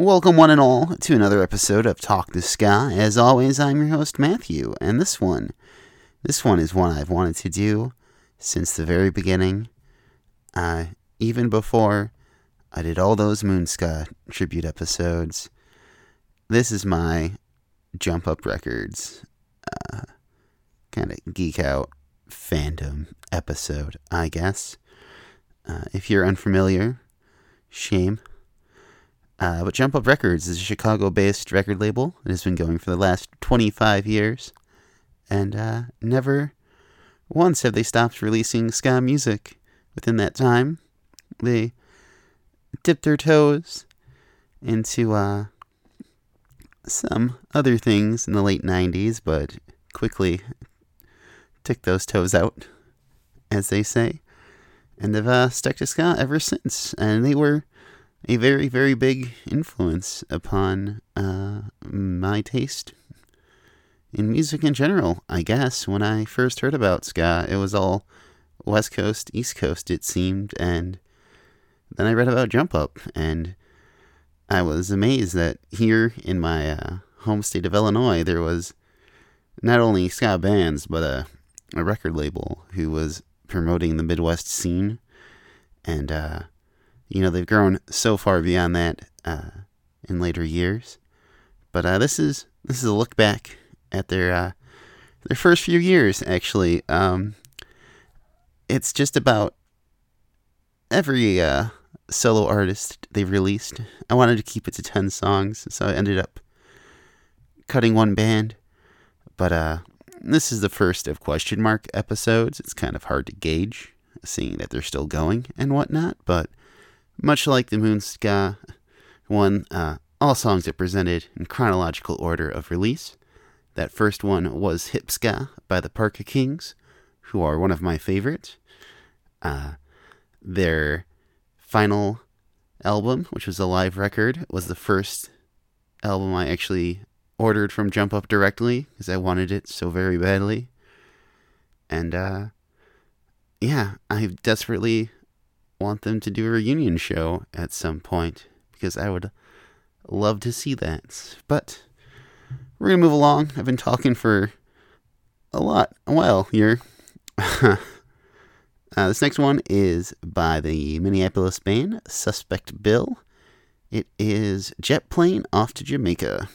Welcome, one and all, to another episode of Talk to Ska. As always, I'm your host, Matthew, and this one, this one is one I've wanted to do since the very beginning. Uh, even before I did all those Moonska tribute episodes. This is my Jump Up Records uh, kind of geek out fandom episode, I guess. Uh, if you're unfamiliar, shame. Uh, but Jump Up Records is a Chicago based record label. It has been going for the last 25 years. And uh, never once have they stopped releasing ska music within that time. They dipped their toes into uh, some other things in the late 90s, but quickly took those toes out, as they say, and they've uh, stuck to ska ever since. And they were a very, very big influence upon uh, my taste in music in general, I guess. When I first heard about ska, it was all West Coast, East Coast, it seemed, and then I read about Jump Up, and I was amazed that here in my uh, home state of Illinois, there was not only ska bands, but a, a record label who was promoting the Midwest scene. And, uh, you know, they've grown so far beyond that uh, in later years. But uh, this is this is a look back at their uh, their first few years. Actually, um, it's just about every uh, solo artist they've released. I wanted to keep it to 10 songs, so I ended up cutting one band. But uh, this is the first of question mark episodes. It's kind of hard to gauge, seeing that they're still going and whatnot. But much like the Moonska one, uh, all songs are presented in chronological order of release. That first one was Hip Ska by the Parka Kings, who are one of my favorites. Uh, their final album, which was a live record, was the first album I actually ordered from Jump Up directly because I wanted it so very badly. And uh, yeah, I desperately want them to do a reunion show at some point because I would love to see that. But we're gonna move along. I've been talking for a lot, a while here. Uh, this next one is by the Minneapolis band Suspect Bill. It is Jet Plane Off to Jamaica.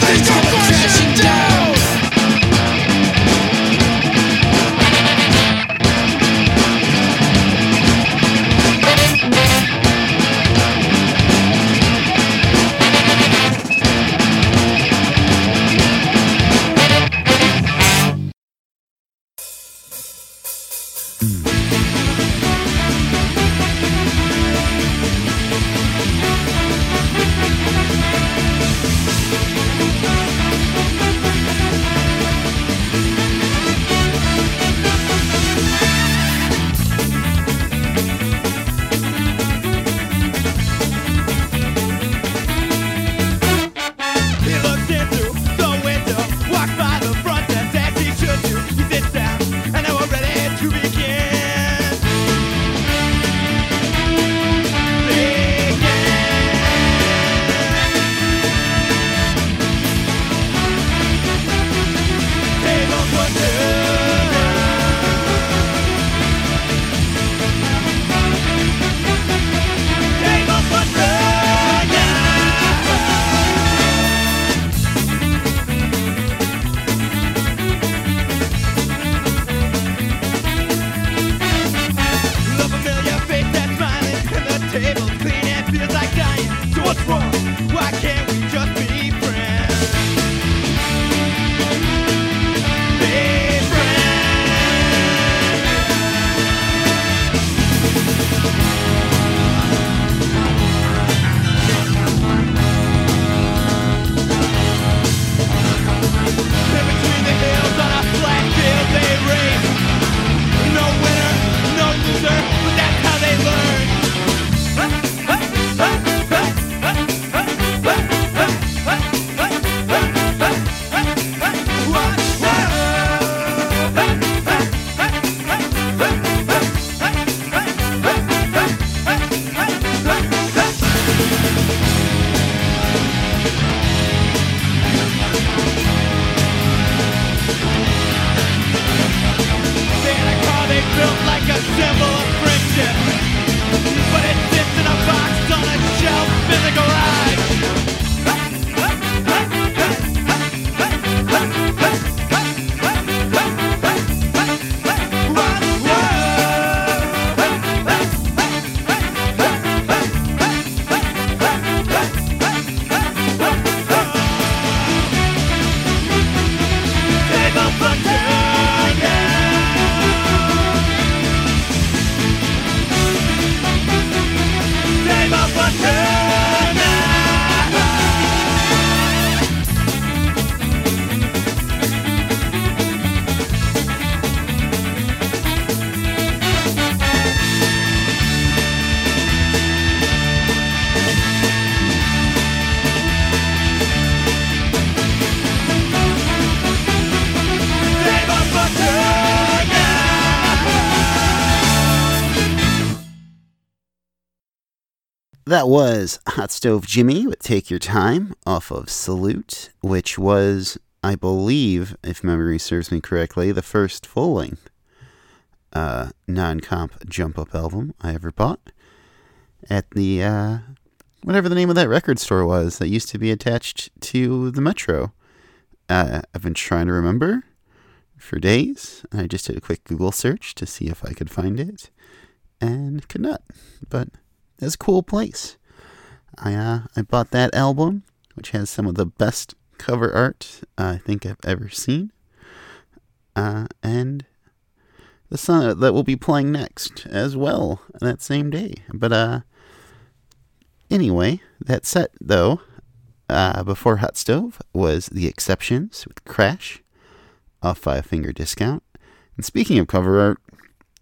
These things That was Hot Stove Jimmy with Take Your Time off of Salute, which was, I believe, if memory serves me correctly, the first full length uh, non comp jump up album I ever bought at the, uh, whatever the name of that record store was that used to be attached to the Metro. Uh, I've been trying to remember for days. I just did a quick Google search to see if I could find it and could not. But it's a cool place. I uh, I bought that album, which has some of the best cover art I think I've ever seen. Uh, and the song that will be playing next as well that same day. But uh, anyway, that set though, uh, before Hot Stove was The Exceptions with Crash, off Five Finger Discount. And speaking of cover art,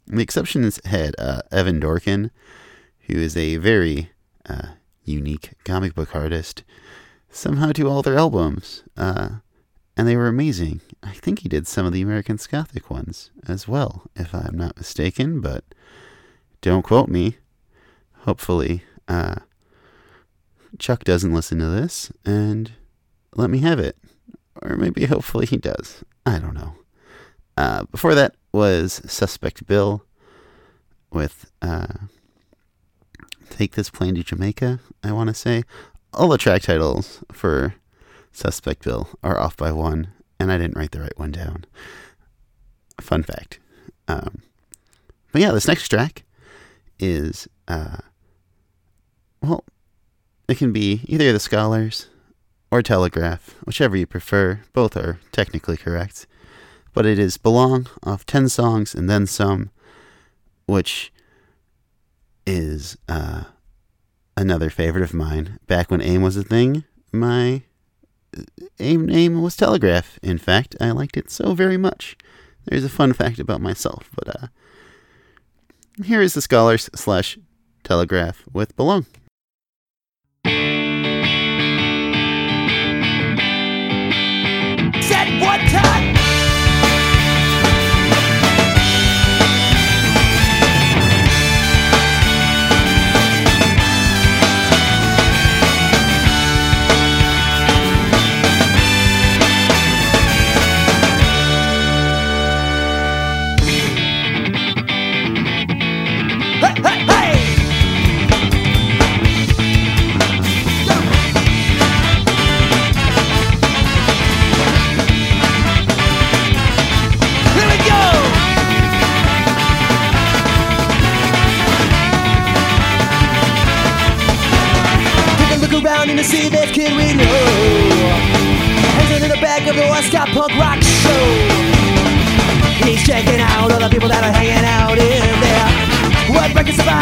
The Exceptions had uh, Evan Dorkin, who is a very uh, unique comic book artist, somehow do all their albums. Uh, and they were amazing. I think he did some of the American Gothic ones as well, if I'm not mistaken, but don't quote me. Hopefully, uh, Chuck doesn't listen to this and let me have it. Or maybe hopefully he does. I don't know. Uh, before that was Suspect Bill with uh, Take This Plane to Jamaica, I want to say. All the track titles for Suspect Bill are off by one, and I didn't write the right one down. Fun fact. Um, but yeah, this next track is, uh, well, it can be either the Scholars or Telegraph, whichever you prefer. Both are technically correct. But it is Belong off 10 songs and then some, which is uh, another favorite of mine. Back when AIM was a thing, my AIM name was Telegraph. In fact, I liked it so very much. There's a fun fact about myself, but uh, here is the Scholars slash Telegraph with Belong.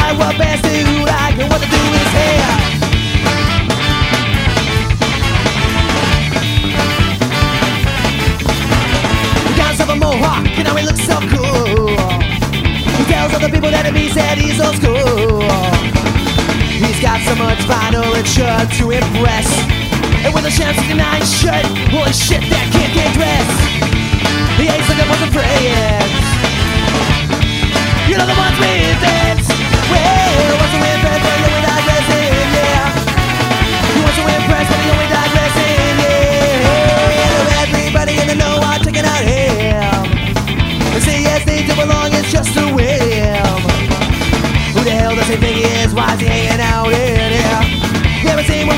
Survive, what bands do you like, and what to do is here. He got himself a mohawk, and now he looks so cool. He tells other people that he said he's old school. He's got so much vinyl and shirt to impress. And with a Sham 69 shirt, holy shit, that kid can dress. He ain't like bunch of friends. You know the ones with dance.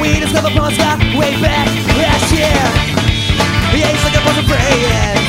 We discovered Punk Ska way back last year? He hates like a bunch of friends.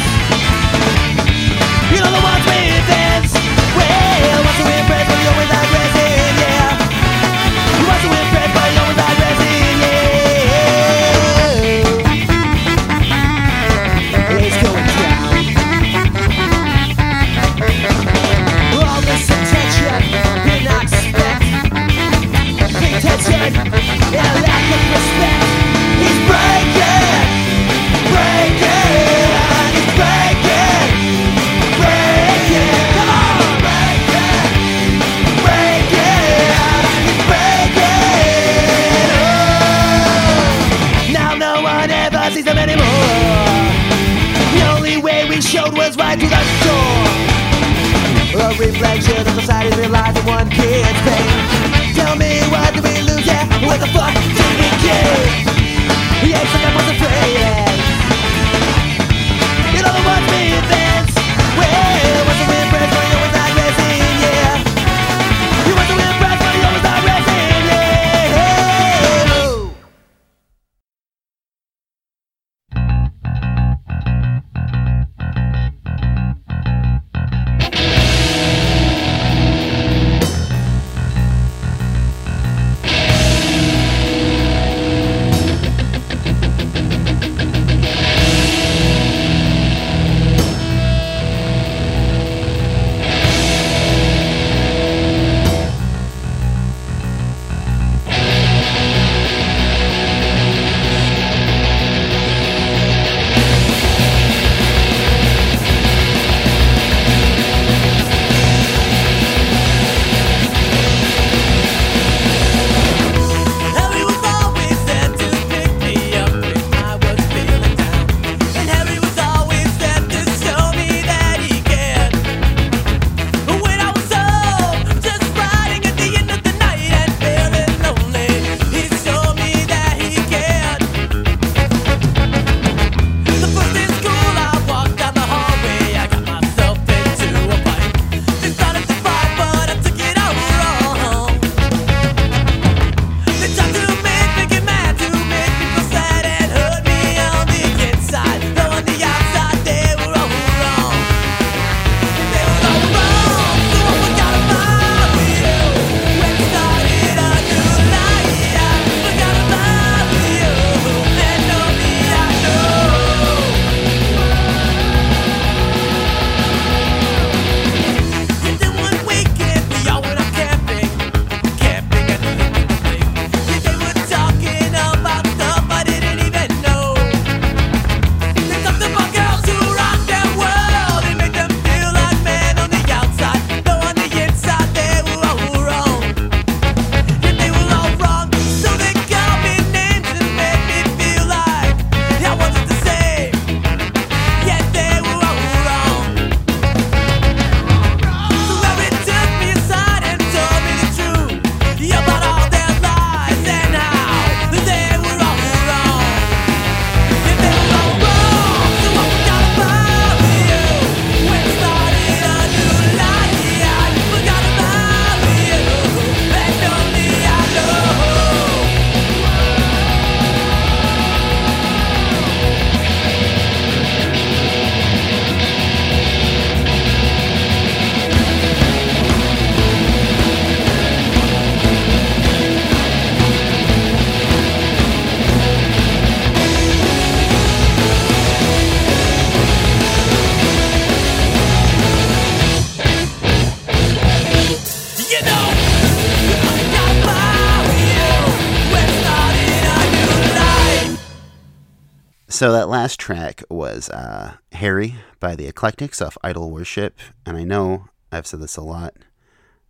So that last track was uh, Harry by the Eclectics off Idol Worship. And I know I've said this a lot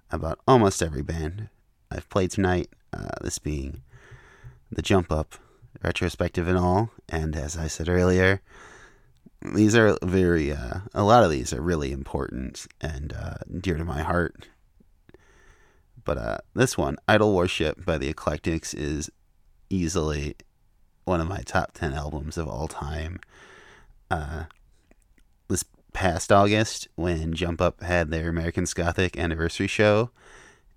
about almost every band I've played tonight, uh, this being the Jump Up retrospective and all. And as I said earlier, these are very, uh, a lot of these are really important and uh, dear to my heart. But uh, this one, Idol Worship by the Eclectics, is easily one of my top 10 albums of all time. Uh, this past August, when Jump Up had their American Gothic anniversary show,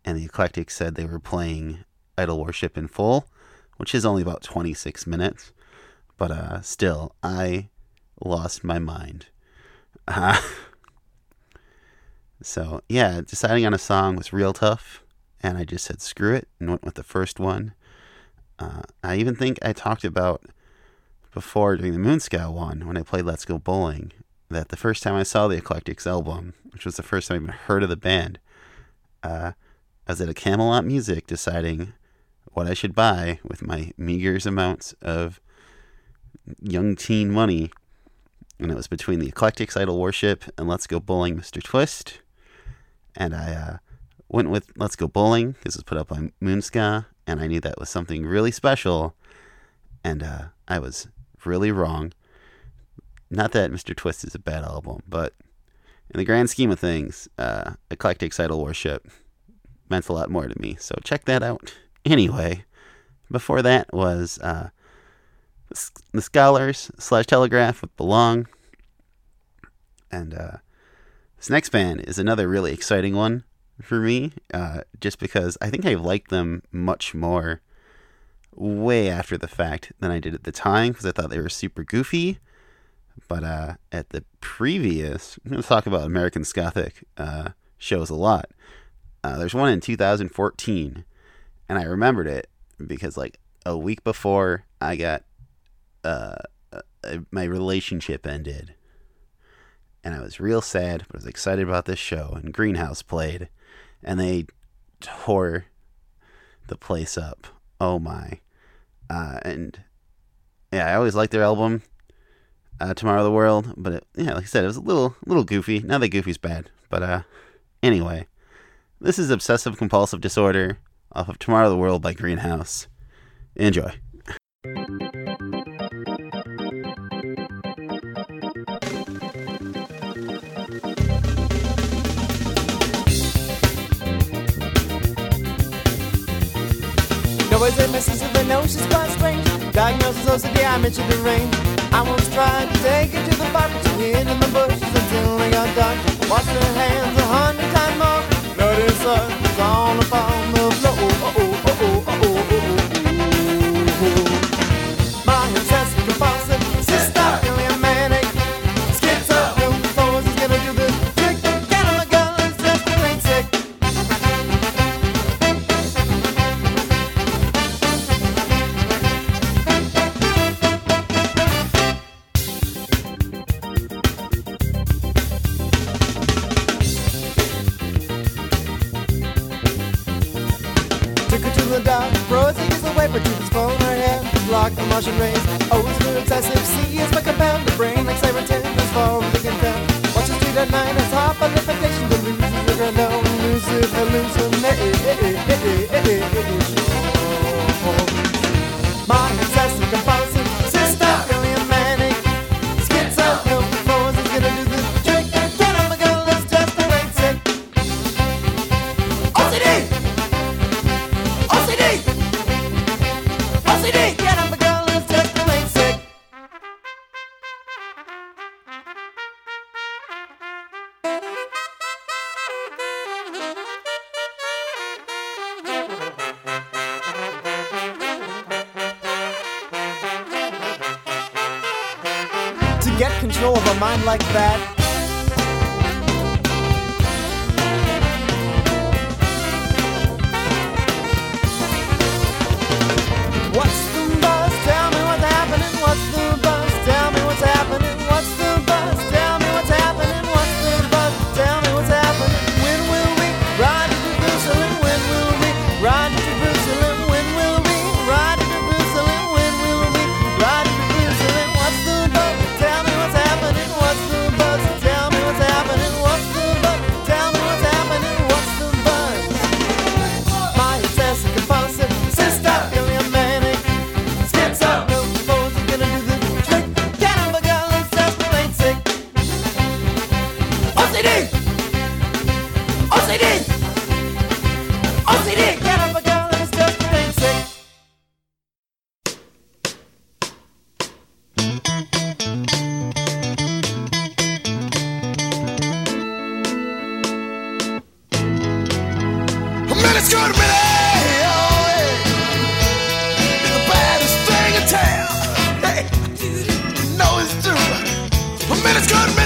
and the Eclectic said they were playing Idol Worship in full, which is only about 26 minutes. But uh, still, I lost my mind. Uh, so, yeah, deciding on a song was real tough, and I just said screw it and went with the first one. Uh, I even think I talked about before during the Moonska one when I played Let's Go Bowling that the first time I saw the Eclectics album, which was the first time I even heard of the band, uh, I was at a Camelot Music deciding what I should buy with my meager amounts of young teen money. And it was between the Eclectics Idol Worship and Let's Go Bowling Mr. Twist. And I uh, went with Let's Go Bowling This was put up on Moonska, and I knew that was something really special. And uh, I was really wrong. Not that Mr. Twist is a bad album, but in the grand scheme of things, uh, Eclectics Idol Worship meant a lot more to me. So check that out. Anyway, before that was uh, the Scholars slash Telegraph with Belong. And uh, this next band is another really exciting one for me, uh, just because I think I liked them much more way after the fact than I did at the time because I thought they were super goofy. But uh, at the previous, I'm going to talk about American Gothic uh, shows a lot. Uh, there's one in 2014, and I remembered it because like a week before I got uh, uh, my relationship ended, and I was real sad, but I was excited about this show. And Greenhouse played, and they tore the place up. Oh my! Uh, and yeah, I always liked their album, uh, "Tomorrow the World," but it, yeah, like I said, it was a little little goofy. Now that goofy's bad, but uh, anyway, this is obsessive compulsive disorder off of "Tomorrow the World" by Greenhouse. Enjoy. Nobody said Mississippi knows she's quite strange. Diagnosis OCD, I mentioned the rain. I once tried to take her to the park, but she hid in the bushes until it got dark. Washed her hands a hundred times more. Bloody sun on the floor. OCD! Get on the gun, let's just arrange sick. To get control of a mind like that. Minute's good a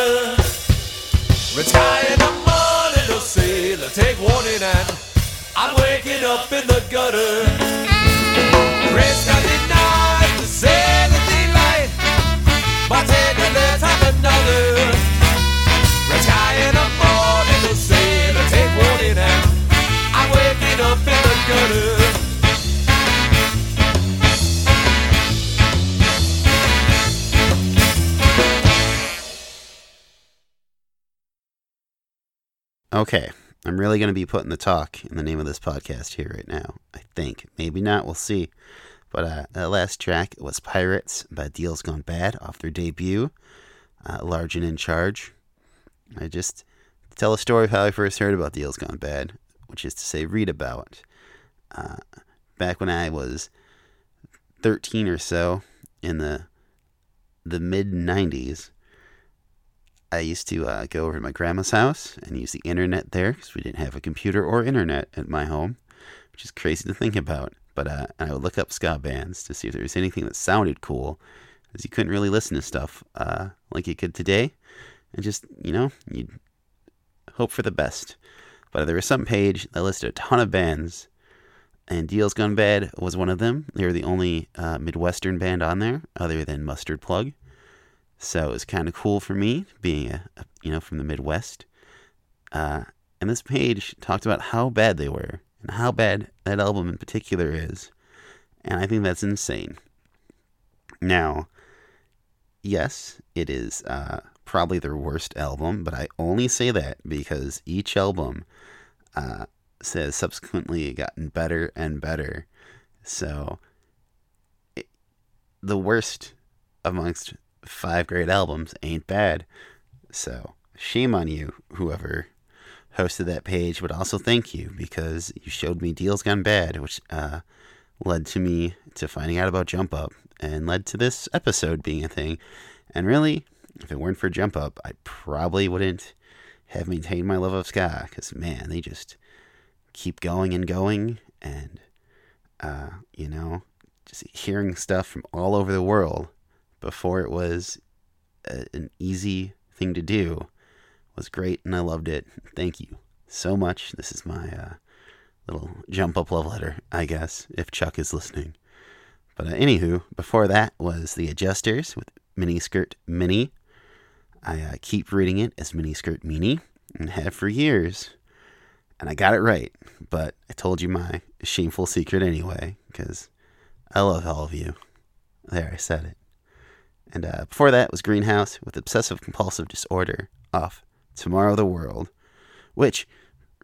another. In the morning, the sailor take warning and I'm waking up in the gutter. Red sky denied the sailor delight. Bartender, let's have another. Red sky in the morning, the sailor take warning and I'm waking up in the gutter. Okay, I'm really going to be putting the talk in the name of this podcast here right now. I think. Maybe not, we'll see. But uh, that last track was Pirates by Deals Gone Bad off their debut, uh, Large and in Charge. I just tell a story of how I first heard about Deals Gone Bad, which is to say, read about. Uh, back when I was 13 or so, in the the mid 90s, I used to uh, go over to my grandma's house and use the internet there because we didn't have a computer or internet at my home, which is crazy to think about. But uh, I would look up ska bands to see if there was anything that sounded cool, because you couldn't really listen to stuff uh, like you could today, and just you know you'd hope for the best. But there was some page that listed a ton of bands, and Deals Gone Bad was one of them. They were the only uh, Midwestern band on there, other than Mustard Plug. So it was kind of cool for me being a, a you know from the Midwest. Uh, and this page talked about how bad they were and how bad that album in particular is, and I think that's insane. Now, yes, it is uh, probably their worst album, but I only say that because each album uh, says subsequently gotten better and better. So, it, the worst amongst five great albums ain't bad. So, shame on you, whoever hosted that page, but also thank you because you showed me Deals Gone Bad, which uh, led to me to finding out about Jump Up and led to this episode being a thing. And really, if it weren't for Jump Up, I probably wouldn't have maintained my love of ska because, man, they just keep going and going. And, uh, you know, just hearing stuff from all over the world before it was a, an easy thing to do was great and I loved it. Thank you so much. This is my uh, little jump up love letter, I guess, if Chuck is listening. But uh, anywho, before that was The Adjusters with Mini Skirt Mini. I uh, keep reading it as Mini Skirt Mini and have for years. And I got it right, but I told you my shameful secret anyway, because I love all of you. There, I said it. And uh, before that was Greenhouse with Obsessive Compulsive Disorder off Tomorrow the World, which,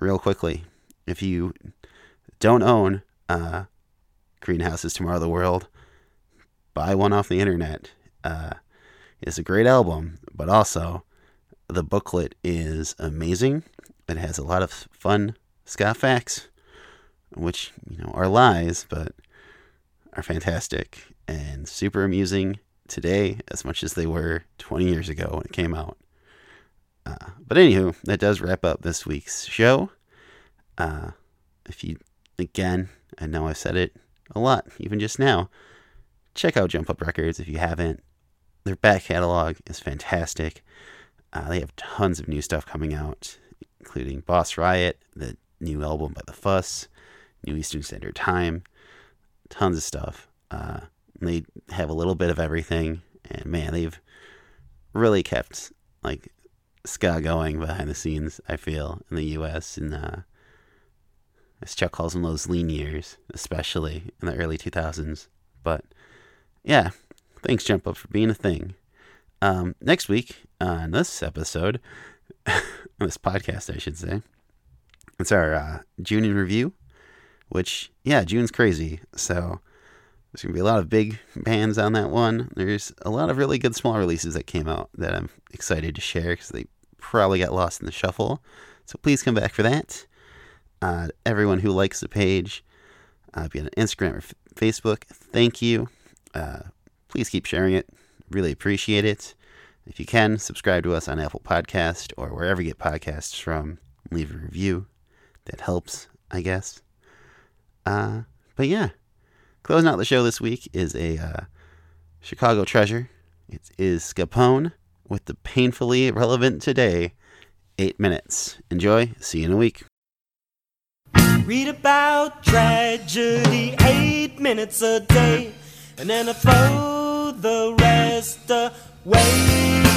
real quickly, if you don't own uh, Greenhouse's Tomorrow the World, buy one off the internet. Uh, it's a great album, but also the booklet is amazing. It has a lot of fun ska facts, which you know are lies, but are fantastic and super amusing today as much as they were 20 years ago when it came out. Uh, but anywho, that does wrap up this week's show. Uh, if you, again, I know I've said it a lot, even just now, check out Jump Up Records if you haven't. Their back catalog is fantastic. Uh, they have tons of new stuff coming out, including Boss Riot, the new album by The Fuss, New Eastern Standard Time, tons of stuff. Uh, they have a little bit of everything, and man, they've really kept like ska going behind the scenes. I feel in the U.S. and uh, as Chuck calls them, those lean years, especially in the early 2000s. But yeah, thanks, Jump Up, for being a thing. Um, next week on this episode, this podcast, I should say, it's our uh, June in review. Which, yeah, June's crazy. So there's going to be a lot of big bands on that one. There's a lot of really good small releases that came out that I'm excited to share because they probably got lost in the shuffle. So please come back for that. Uh, everyone who likes the page, uh, be on Instagram or f- Facebook. Thank you. Uh, please keep sharing it. Really appreciate it. If you can, subscribe to us on Apple Podcast or wherever you get podcasts from. Leave a review. That helps, I guess. Uh, but yeah, closing out the show this week is a uh, Chicago treasure. It is Skapone with the painfully relevant today eight minutes. Enjoy. See you in a week. Read about tragedy eight minutes a day, and then I throw the rest away.